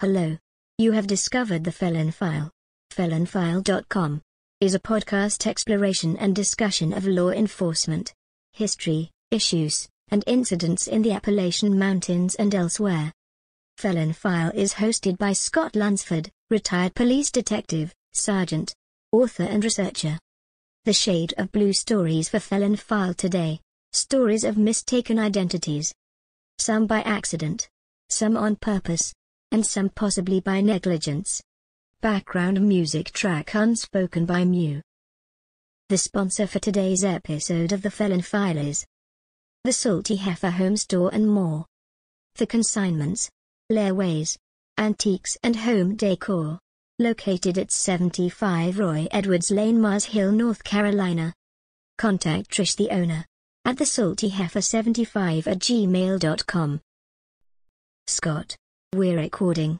Hello. You have discovered the Felon File. FelonFile.com is a podcast exploration and discussion of law enforcement, history, issues, and incidents in the Appalachian Mountains and elsewhere. Felon File is hosted by Scott Lunsford, retired police detective, sergeant, author and researcher. The Shade of Blue Stories for Felon File today. Stories of mistaken identities. Some by accident, some on purpose, and some possibly by negligence. Background music track unspoken by Mew. The sponsor for today's episode of The Felon File is The Salty Heifer Home Store and more. The Consignments, Layways, Antiques and Home Decor. Located at 75 Roy Edwards Lane, Mars Hill, North Carolina. Contact Trish the owner at the salty heifer 75 at gmail.com. Scott. We're recording.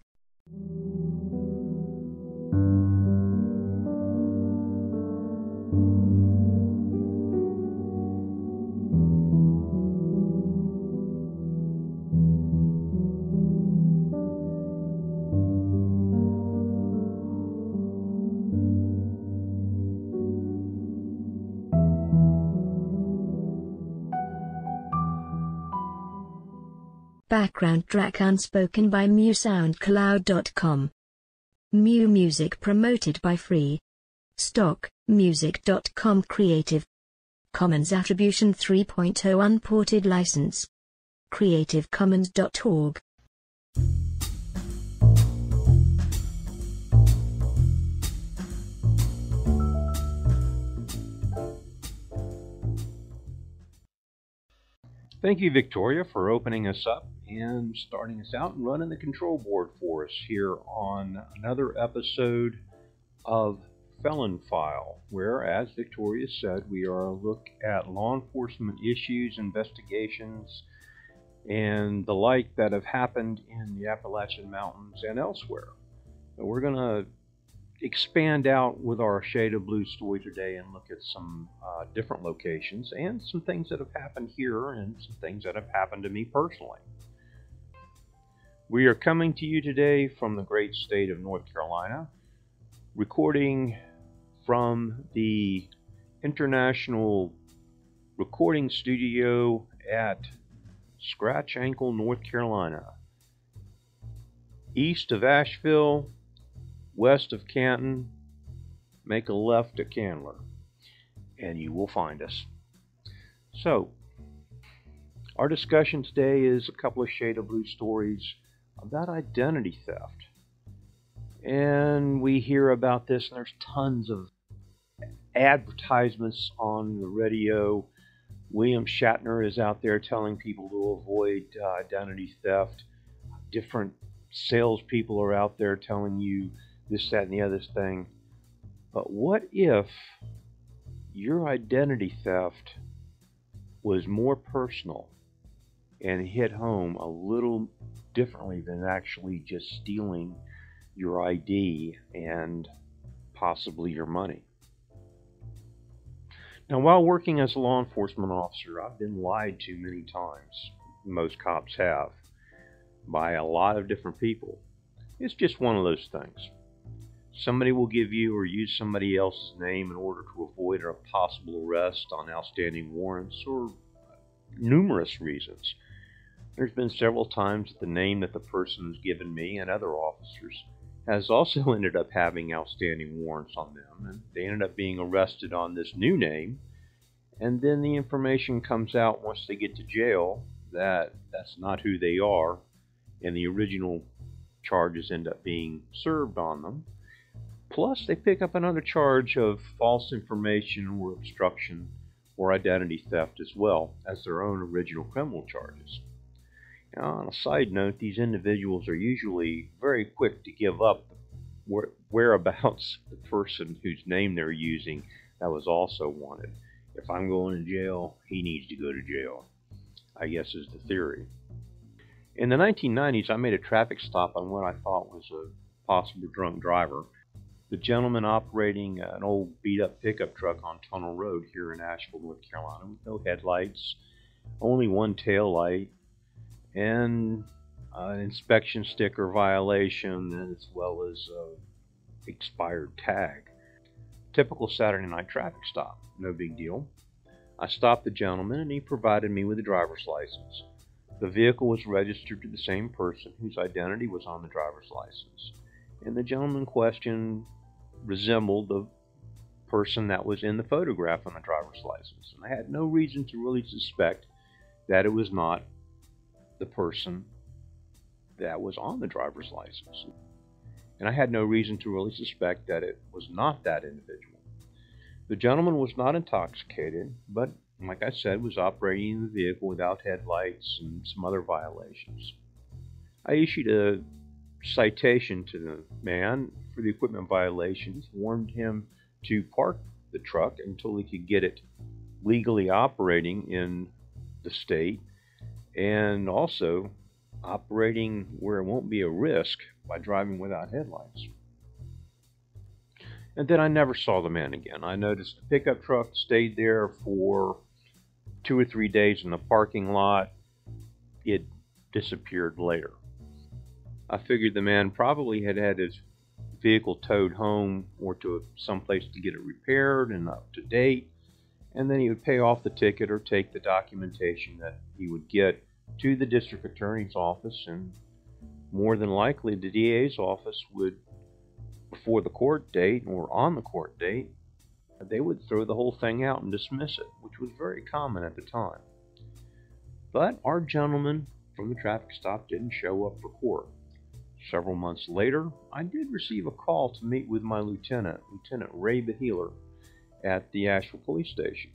Background track unspoken by MewSoundCloud.com. Mew Music promoted by Free. Stock, Music.com Creative. Commons Attribution 3.0 Unported License. CreativeCommons.org. Thank you, Victoria, for opening us up and starting us out and running the control board for us here on another episode of Felon File, where, as Victoria said, we are a look at law enforcement issues, investigations, and the like that have happened in the Appalachian Mountains and elsewhere. And we're going to expand out with our shade of blue story today and look at some uh, different locations and some things that have happened here and some things that have happened to me personally. We are coming to you today from the great state of North Carolina, recording from the International Recording Studio at Scratch Ankle, North Carolina. East of Asheville, west of Canton, make a left at Candler, and you will find us. So, our discussion today is a couple of shade of blue stories about identity theft. And we hear about this, and there's tons of advertisements on the radio. William Shatner is out there telling people to avoid uh, identity theft. Different salespeople are out there telling you this, that, and the other thing. But what if your identity theft was more personal and hit home a little differently than actually just stealing your ID and possibly your money? Now, while working as a law enforcement officer, I've been lied to many times. Most cops have by a lot of different people. It's just one of those things. Somebody will give you or use somebody else's name in order to avoid a possible arrest on outstanding warrants or numerous reasons. There's been several times that the name that the person has given me and other officers has also ended up having outstanding warrants on them, and they ended up being arrested on this new name. And then the information comes out once they get to jail that that's not who they are, and the original charges end up being served on them. Plus, they pick up another charge of false information or obstruction or identity theft as well as their own original criminal charges. Now, on a side note, these individuals are usually very quick to give up where, whereabouts the person whose name they're using that was also wanted. If I'm going to jail, he needs to go to jail, I guess is the theory. In the 1990s, I made a traffic stop on what I thought was a possible drunk driver the gentleman operating an old beat up pickup truck on Tunnel Road here in Asheville, North Carolina, with no headlights, only one tail light, and an inspection sticker violation, as well as a expired tag. Typical Saturday night traffic stop, no big deal. I stopped the gentleman and he provided me with a driver's license. The vehicle was registered to the same person whose identity was on the driver's license, and the gentleman in question resembled the person that was in the photograph on the driver's license. And I had no reason to really suspect that it was not the person that was on the driver's license. And I had no reason to really suspect that it was not that individual. The gentleman was not intoxicated, but like I said, was operating the vehicle without headlights and some other violations. I issued a citation to the man for the equipment violations, warned him to park the truck until he could get it legally operating in the state and also operating where it won't be a risk by driving without headlights. And then I never saw the man again. I noticed the pickup truck stayed there for two or three days in the parking lot. It disappeared later. I figured the man probably had had his vehicle towed home or to some place to get it repaired and up to date, and then he would pay off the ticket or take the documentation that he would get to the district attorney's office, and more than likely the DA's office would, before the court date or on the court date, they would throw the whole thing out and dismiss it, which was very common at the time. But our gentleman from the traffic stop didn't show up for court. Several months later, I did receive a call to meet with my lieutenant, Lieutenant Ray Beheeler, at the Asheville Police Station.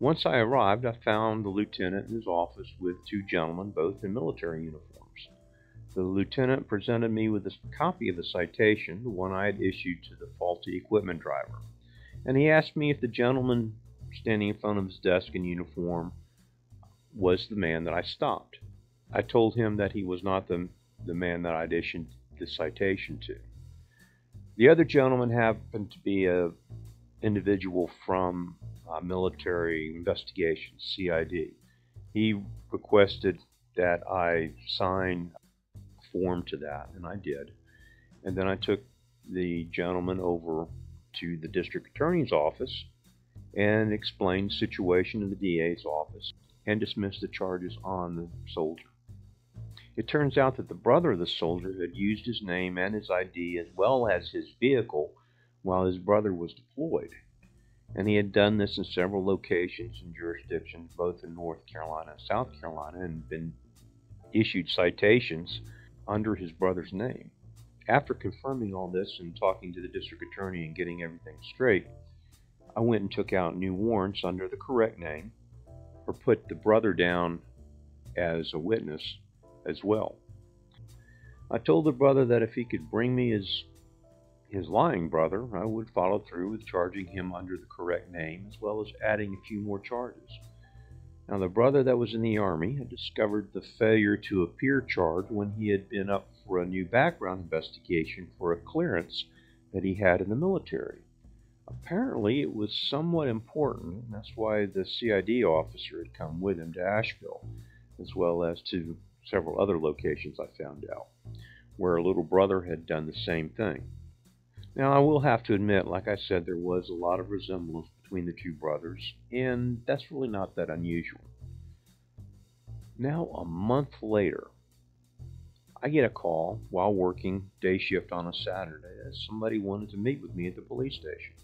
Once I arrived, I found the lieutenant in his office with two gentlemen, both in military uniforms. The lieutenant presented me with a copy of the citation, the one I had issued to the faulty equipment driver, and he asked me if the gentleman standing in front of his desk in uniform was the man that I stopped. I told him that he was not the, the man that I'd issued the citation to. The other gentleman happened to be a individual from uh, military investigations, CID. He requested that I sign a form to that, and I did. And then I took the gentleman over to the district attorney's office and explained the situation in the DA's office and dismissed the charges on the soldier. It turns out that the brother of the soldier had used his name and his ID as well as his vehicle while his brother was deployed and he had done this in several locations and jurisdictions, both in North Carolina and South Carolina, and been issued citations under his brother's name. After confirming all this and talking to the district attorney and getting everything straight, I went and took out new warrants under the correct name, or put the brother down as a witness as well. I told the brother that if he could bring me his his lying brother, I would follow through with charging him under the correct name, as well as adding a few more charges. Now, the brother that was in the Army had discovered the failure to appear charge when he had been up for a new background investigation for a clearance that he had in the military. Apparently, it was somewhat important, and that's why the CID officer had come with him to Asheville, as well as to several other locations I found out, where a little brother had done the same thing. Now, I will have to admit, like I said, there was a lot of resemblance between the two brothers, and that's really not that unusual. Now, a month later, I get a call while working day shift on a Saturday that somebody wanted to meet with me at the police station.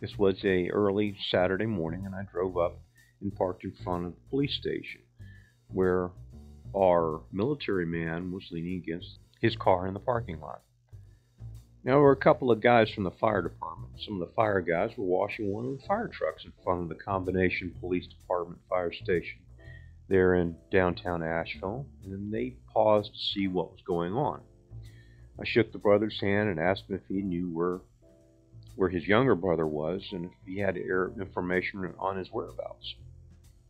This was a early Saturday morning, and I drove up and parked in front of the police station, where our military man was leaning against his car in the parking lot. Now, there were a couple of guys from the fire department. Some of the fire guys were washing one of the fire trucks in front of the Combination Police Department fire station there in downtown Asheville, and they paused to see what was going on. I shook the brother's hand and asked him if he knew where where his younger brother was and if he had information on his whereabouts.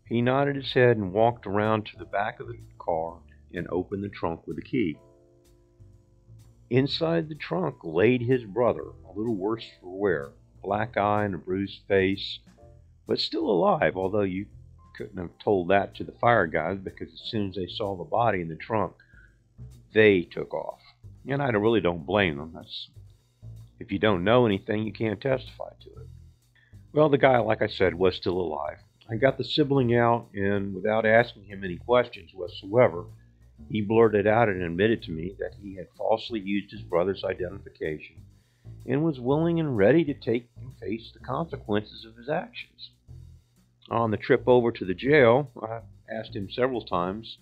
He nodded his head and walked around to the back of the car and opened the trunk with a key. Inside the trunk laid his brother, a little worse for wear, black eye and a bruised face, but still alive, although you couldn't have told that to the fire guys because as soon as they saw the body in the trunk, they took off. And I really don't blame them. That's if you don't know anything, you can't testify to it. Well, the guy, like I said, was still alive. I got the sibling out, and without asking him any questions whatsoever, he blurted out and admitted to me that he had falsely used his brother's identification and was willing and ready to take and face the consequences of his actions. On the trip over to the jail, I asked him several times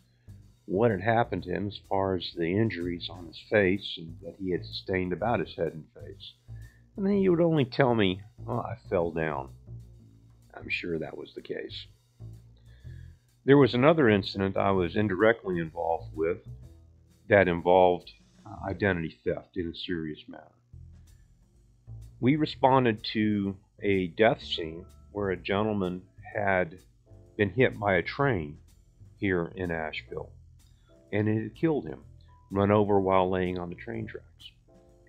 what had happened to him as far as the injuries on his face and that he had sustained about his head and face. And then he would only tell me, oh, I fell down. I'm sure that was the case. There was another incident I was indirectly involved with that involved uh, identity theft in a serious manner. We responded to a death scene where a gentleman had been hit by a train here in Asheville and it had killed him, run over while laying on the train tracks.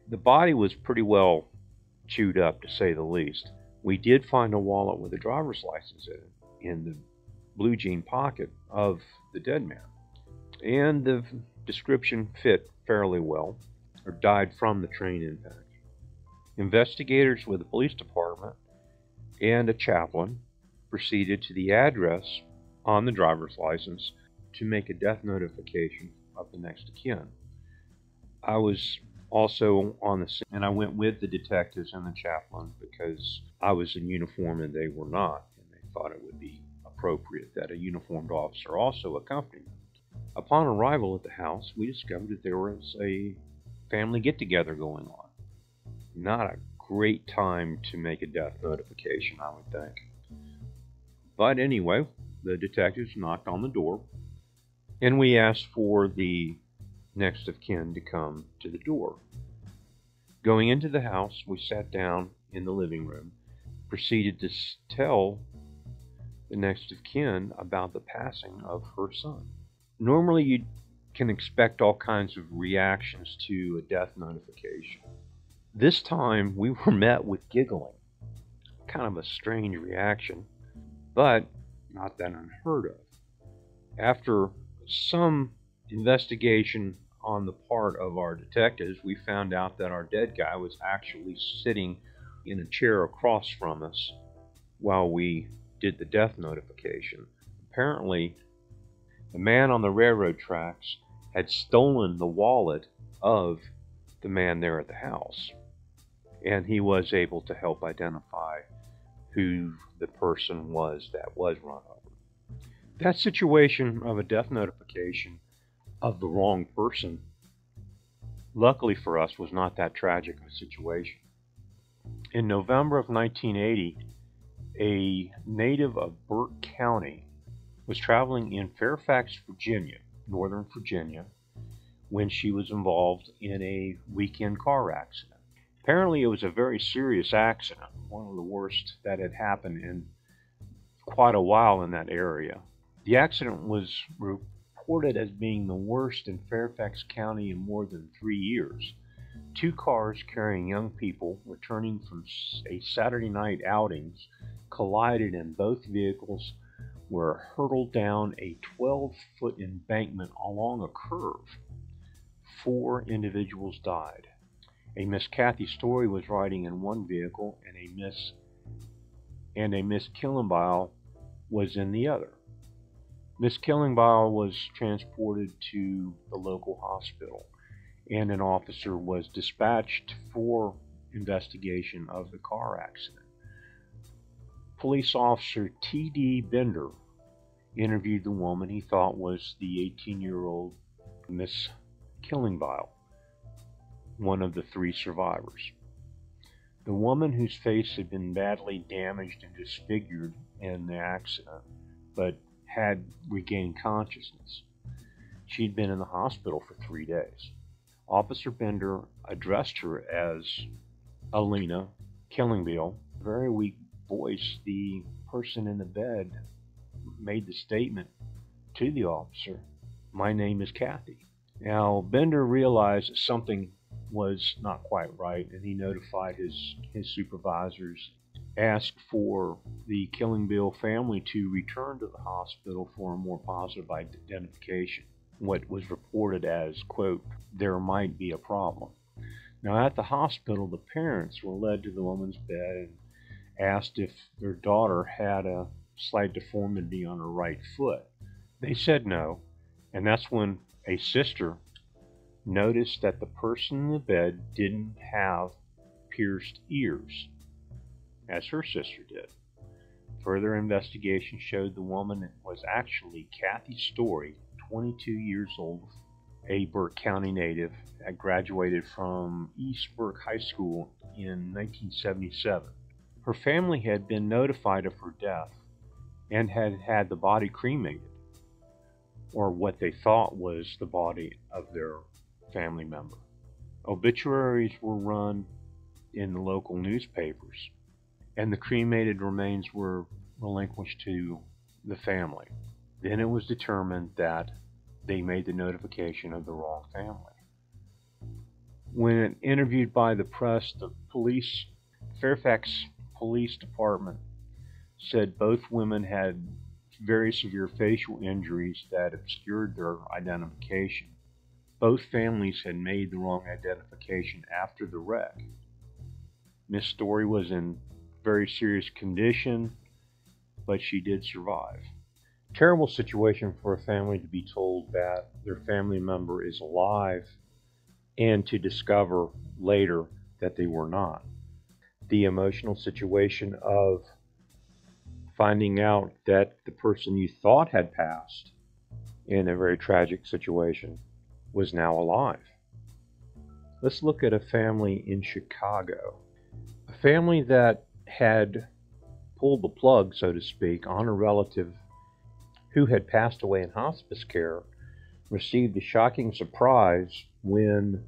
The body was pretty well chewed up, to say the least. We did find a wallet with a driver's license in it in the blue jean pocket of the dead man, and the description fit fairly well, or died from the train impact. Investigators with the police department and a chaplain proceeded to the address on the driver's license to make a death notification of the next of kin. I was also on the scene, and I went with the detectives and the chaplain because I was in uniform and they were not, and they thought it would be appropriate that a uniformed officer also accompany them. Upon arrival at the house, we discovered that there was a family get together going on. Not a great time to make a death notification, I would think. But anyway, the detectives knocked on the door and we asked for the next of kin to come to the door. Going into the house, we sat down in the living room, proceeded to tell the next of kin about the passing of her son. Normally, you can expect all kinds of reactions to a death notification. This time, we were met with giggling. Kind of a strange reaction, but not that unheard of. After some investigation on the part of our detectives, we found out that our dead guy was actually sitting in a chair across from us while we did the death notification. Apparently, the man on the railroad tracks had stolen the wallet of the man there at the house, and he was able to help identify who the person was that was run over. That situation of a death notification of the wrong person, luckily for us, was not that tragic a situation. In November of 1980, a native of Burke County was traveling in Fairfax, Virginia, Northern Virginia, when she was involved in a weekend car accident. Apparently, it was a very serious accident, one of the worst that had happened in quite a while in that area. The accident was reported as being the worst in Fairfax County in more than three years. Two cars carrying young people returning from a Saturday night outings collided and both vehicles were hurtled down a 12 foot embankment along a curve. Four individuals died. A Miss Kathy Story was riding in one vehicle and a Miss and a Miss Killenbile was in the other. Miss Killenbile was transported to the local hospital, and an officer was dispatched for investigation of the car accident. Police officer T.D. Bender interviewed the woman he thought was the 18 year old Miss Killenbile, one of the three survivors. The woman whose face had been badly damaged and disfigured in the accident, but had regained consciousness. She'd been in the hospital for three days. Officer Bender addressed her as Alina Killingbeel. Very weak voice, the person in the bed made the statement to the officer, My name is Kathy. Now, Bender realized something was not quite right, and he notified his, his supervisors asked for the Killing Bill family to return to the hospital for a more positive identification. what was reported as, quote, there might be a problem. Now, at the hospital, the parents were led to the woman's bed and asked if their daughter had a slight deformity on her right foot. They said no, and that's when a sister noticed that the person in the bed didn't have pierced ears, as her sister did. Further investigation showed the woman was actually Kathy Story, 22 years old, a Burke County native, had graduated from East Burke High School in 1977. Her family had been notified of her death and had had the body cremated, or what they thought was the body of their family member. Obituaries were run in the local newspapers, and the cremated remains were relinquished to the family. Then it was determined that they made the notification of the wrong family. When interviewed by the press, the police, Fairfax Police Department, said both women had very severe facial injuries that obscured their identification. Both families had made the wrong identification after the wreck. Miss Story was in very serious condition, but she did survive. Terrible situation for a family to be told that their family member is alive and to discover later that they were not. The emotional situation of finding out that the person you thought had passed in a very tragic situation was now alive. Let's look at a family in Chicago. A family that had pulled the plug, so to speak, on a relative who had passed away in hospice care received a shocking surprise when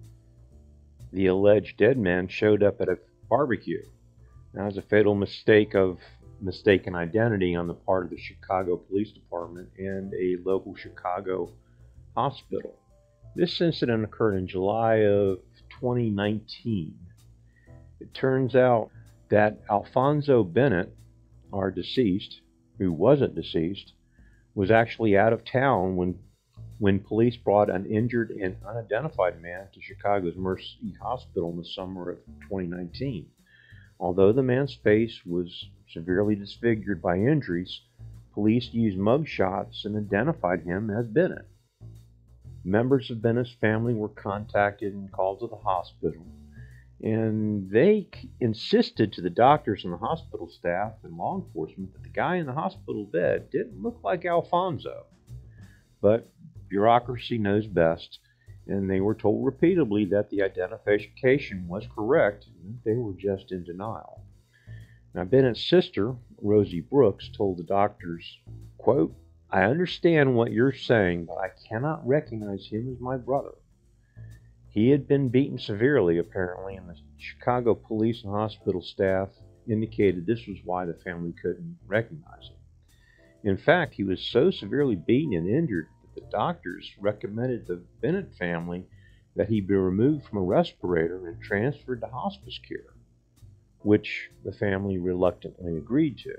the alleged dead man showed up at a barbecue. That was a fatal mistake of mistaken identity on the part of the Chicago Police Department and a local Chicago hospital. This incident occurred in July of 2019. It turns out that Alfonso Bennett, our deceased, who wasn't deceased, was actually out of town when when police brought an injured and unidentified man to Chicago's Mercy Hospital in the summer of 2019. Although the man's face was severely disfigured by injuries, police used mug shots and identified him as Bennett. Members of Bennett's family were contacted and called to the hospital, and they insisted to the doctors and the hospital staff and law enforcement that the guy in the hospital bed didn't look like Alfonso. But bureaucracy knows best, and they were told repeatedly that the identification was correct, they were just in denial. Now, Bennett's sister, Rosie Brooks, told the doctors, quote, I understand what you're saying, but I cannot recognize him as my brother. He had been beaten severely, apparently, and the Chicago police and hospital staff indicated this was why the family couldn't recognize him. In fact, he was so severely beaten and injured the doctors recommended the Bennett family that he be removed from a respirator and transferred to hospice care, which the family reluctantly agreed to.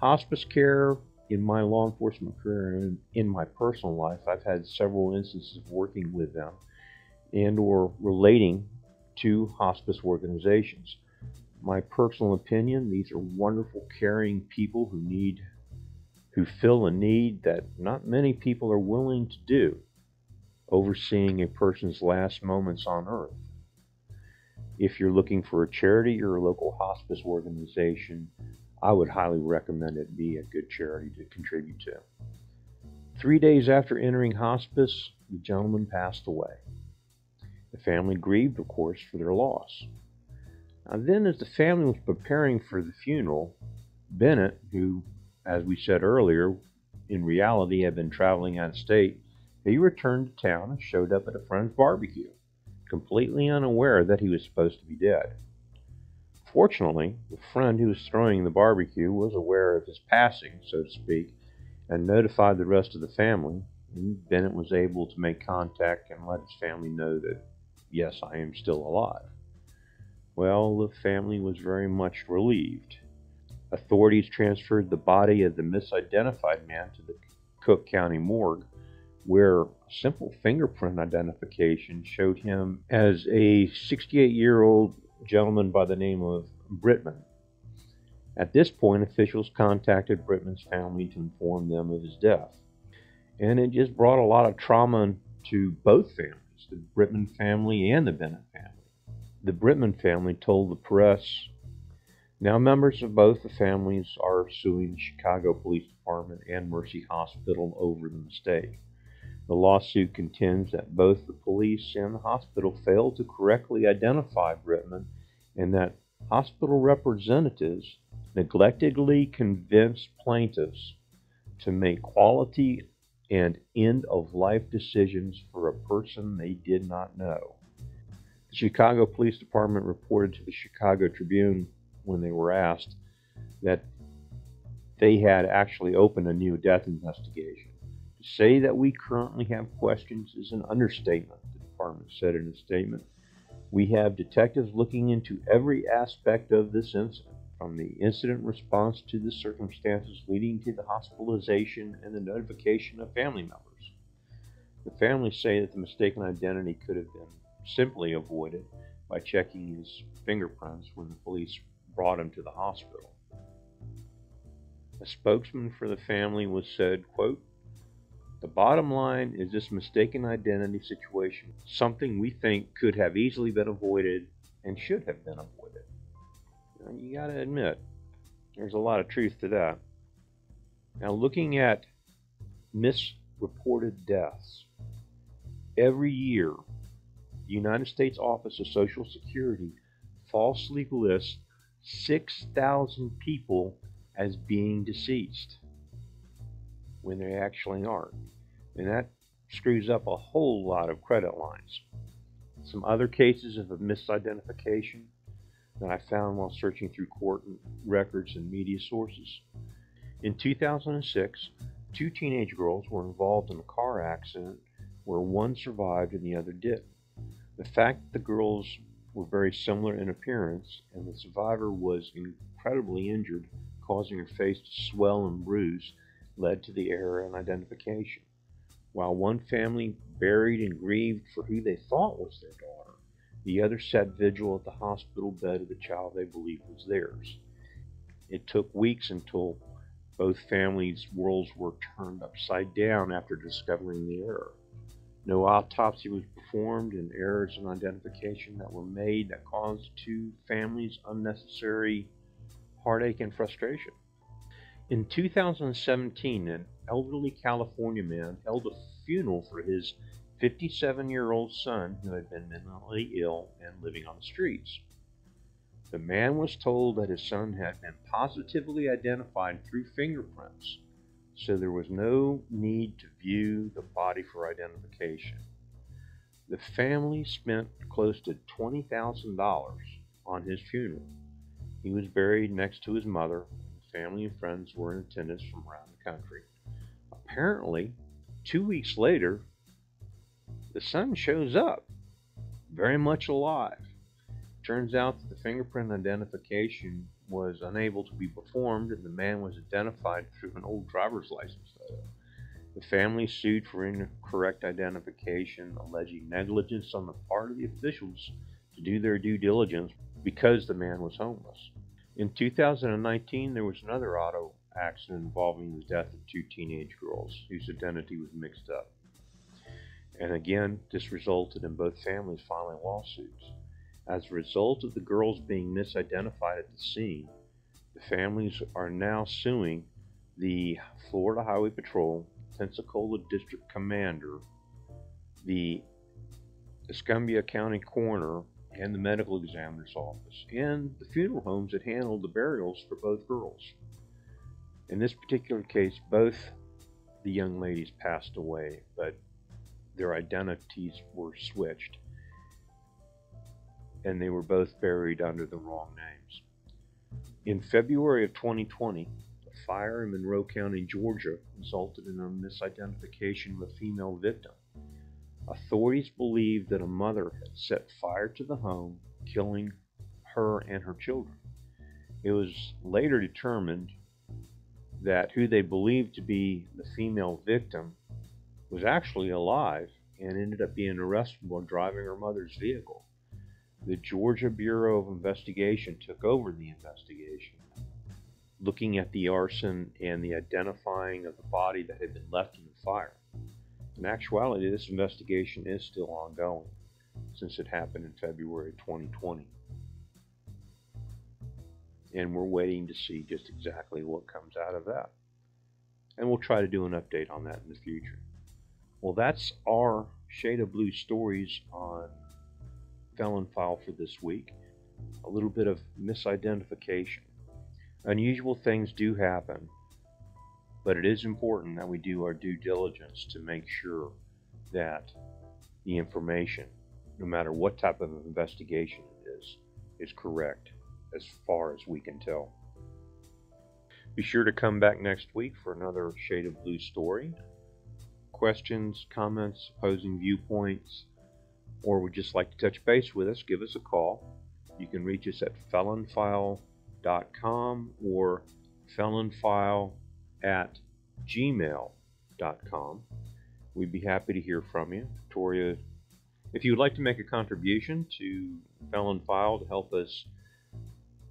Hospice care in my law enforcement career and in my personal life, I've had several instances of working with them and or relating to hospice organizations. My personal opinion, these are wonderful caring people who need who fill a need that not many people are willing to do, overseeing a person's last moments on earth. If you're looking for a charity or a local hospice organization, I would highly recommend it be a good charity to contribute to. Three days after entering hospice, the gentleman passed away. The family grieved, of course, for their loss. Now, then, as the family was preparing for the funeral, Bennett, who, as we said earlier, in reality had been traveling out of state, he returned to town and showed up at a friend's barbecue, completely unaware that he was supposed to be dead. Fortunately, the friend who was throwing the barbecue was aware of his passing, so to speak, and notified the rest of the family. And Bennett was able to make contact and let his family know that yes, I am still alive. Well, the family was very much relieved. Authorities transferred the body of the misidentified man to the Cook County morgue, where simple fingerprint identification showed him as a 68 year old gentleman by the name of Brittman. At this point, officials contacted Brittman's family to inform them of his death. And it just brought a lot of trauma to both families the Brittman family and the Bennett family. The Brittman family told the press now, members of both the families are suing Chicago Police Department and Mercy Hospital over the mistake. The lawsuit contends that both the police and the hospital failed to correctly identify Brittman and that hospital representatives neglectedly convinced plaintiffs to make quality and end of life decisions for a person they did not know. The Chicago Police Department reported to the Chicago Tribune when they were asked that they had actually opened a new death investigation. To say that we currently have questions is an understatement, the department said in a statement. We have detectives looking into every aspect of this incident, from the incident response to the circumstances leading to the hospitalization and the notification of family members. The families say that the mistaken identity could have been simply avoided by checking his fingerprints when the police brought him to the hospital. A spokesman for the family was said, quote, the bottom line is this mistaken identity situation, something we think could have easily been avoided and should have been avoided. Now, you got to admit, there's a lot of truth to that. Now, looking at misreported deaths, every year, the United States Office of Social Security falsely lists 6,000 people as being deceased when they actually aren't. And that screws up a whole lot of credit lines. Some other cases of a misidentification that I found while searching through court records and media sources. In 2006, two teenage girls were involved in a car accident where one survived and the other did. The fact that the girls were very similar in appearance, and the survivor was incredibly injured, causing her face to swell and bruise, led to the error in identification. While one family buried and grieved for who they thought was their daughter, the other sat vigil at the hospital bed of the child they believed was theirs. It took weeks until both families' worlds were turned upside down after discovering the error. No autopsy was performed, and errors in identification that were made that caused two families unnecessary heartache and frustration. In 2017, an elderly California man held a funeral for his 57 year old son who had been mentally ill and living on the streets. The man was told that his son had been positively identified through fingerprints so there was no need to view the body for identification. The family spent close to $20,000 on his funeral. He was buried next to his mother. Family and friends were in attendance from around the country. Apparently, two weeks later, the son shows up, very much alive. Turns out that the fingerprint identification was unable to be performed and the man was identified through an old driver's license photo. The family sued for incorrect identification, alleging negligence on the part of the officials to do their due diligence because the man was homeless. In 2019, there was another auto accident involving the death of two teenage girls whose identity was mixed up. And again, this resulted in both families filing lawsuits. As a result of the girls being misidentified at the scene, the families are now suing the Florida Highway Patrol, Pensacola District Commander, the Escambia County Coroner, and the medical examiner's office, and the funeral homes that handled the burials for both girls. In this particular case, both the young ladies passed away, but their identities were switched and they were both buried under the wrong names. In February of 2020, a fire in Monroe County, Georgia, resulted in a misidentification of a female victim. Authorities believe that a mother had set fire to the home, killing her and her children. It was later determined that who they believed to be the female victim was actually alive and ended up being arrested while driving her mother's vehicle. The Georgia Bureau of Investigation took over the investigation, looking at the arson and the identifying of the body that had been left in the fire. In actuality, this investigation is still ongoing since it happened in February 2020. And we're waiting to see just exactly what comes out of that. And we'll try to do an update on that in the future. Well, that's our Shade of Blue stories on Felon File for this week. A little bit of misidentification. Unusual things do happen, but it is important that we do our due diligence to make sure that the information, no matter what type of investigation it is, is correct as far as we can tell. Be sure to come back next week for another Shade of Blue story. Questions, comments, opposing viewpoints, or would just like to touch base with us, give us a call. You can reach us at felonfile.com or felonfile at gmail.com. We'd be happy to hear from you. Victoria, if you would like to make a contribution to Felon File to help us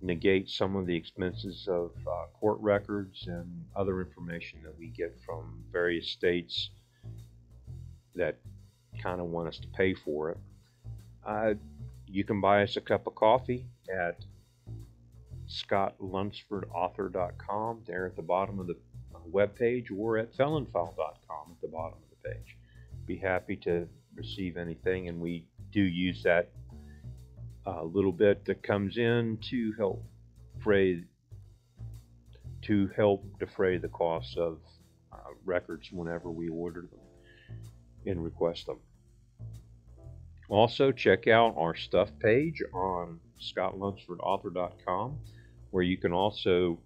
negate some of the expenses of uh, court records and other information that we get from various states that kind of want us to pay for it, uh, you can buy us a cup of coffee at scottlunsfordauthor.com there at the bottom of the webpage or at felonfile.com at the bottom of the page. Be happy to receive anything, and we do use that uh, little bit that comes in to help fray to help defray the costs of uh, records whenever we order them and request them. Also, check out our stuff page on scottlunsfordauthor.com where you can also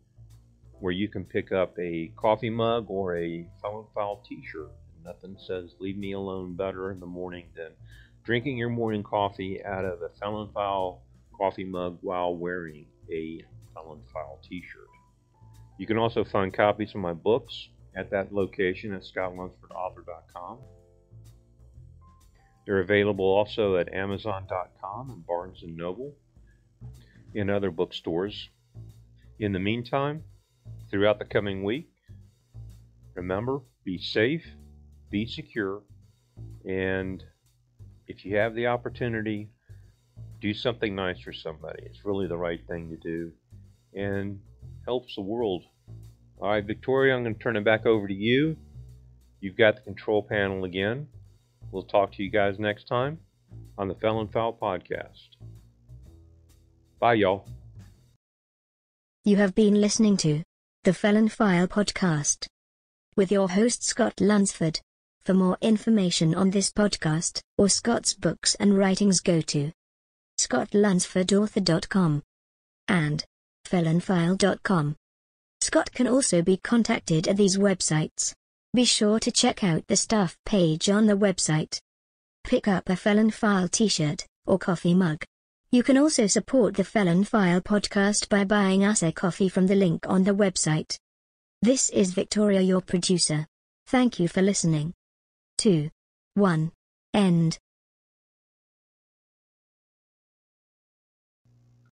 where you can pick up a coffee mug or a felon file t-shirt. Nothing says leave me alone better in the morning than drinking your morning coffee out of a felon file coffee mug while wearing a felon file t-shirt. You can also find copies of my books at that location at scottlunsfordauthor.com. They're available also at Amazon.com and Barnes & Noble and other bookstores. In the meantime, throughout the coming week, remember, be safe, be secure, and if you have the opportunity, do something nice for somebody. It's really the right thing to do and helps the world. All right, Victoria, I'm going to turn it back over to you. You've got the control panel again. We'll talk to you guys next time on the Felon File podcast. Bye, y'all. You have been listening to the Felon File podcast with your host Scott Lunsford. For more information on this podcast or Scott's books and writings, go to scottlunsfordauthor.com and felonfile.com. Scott can also be contacted at these websites. Be sure to check out the stuff page on the website. Pick up a Felon File t-shirt or coffee mug. You can also support the Felon File podcast by buying us a coffee from the link on the website. This is Victoria, your producer. Thank you for listening. 2. 1. End.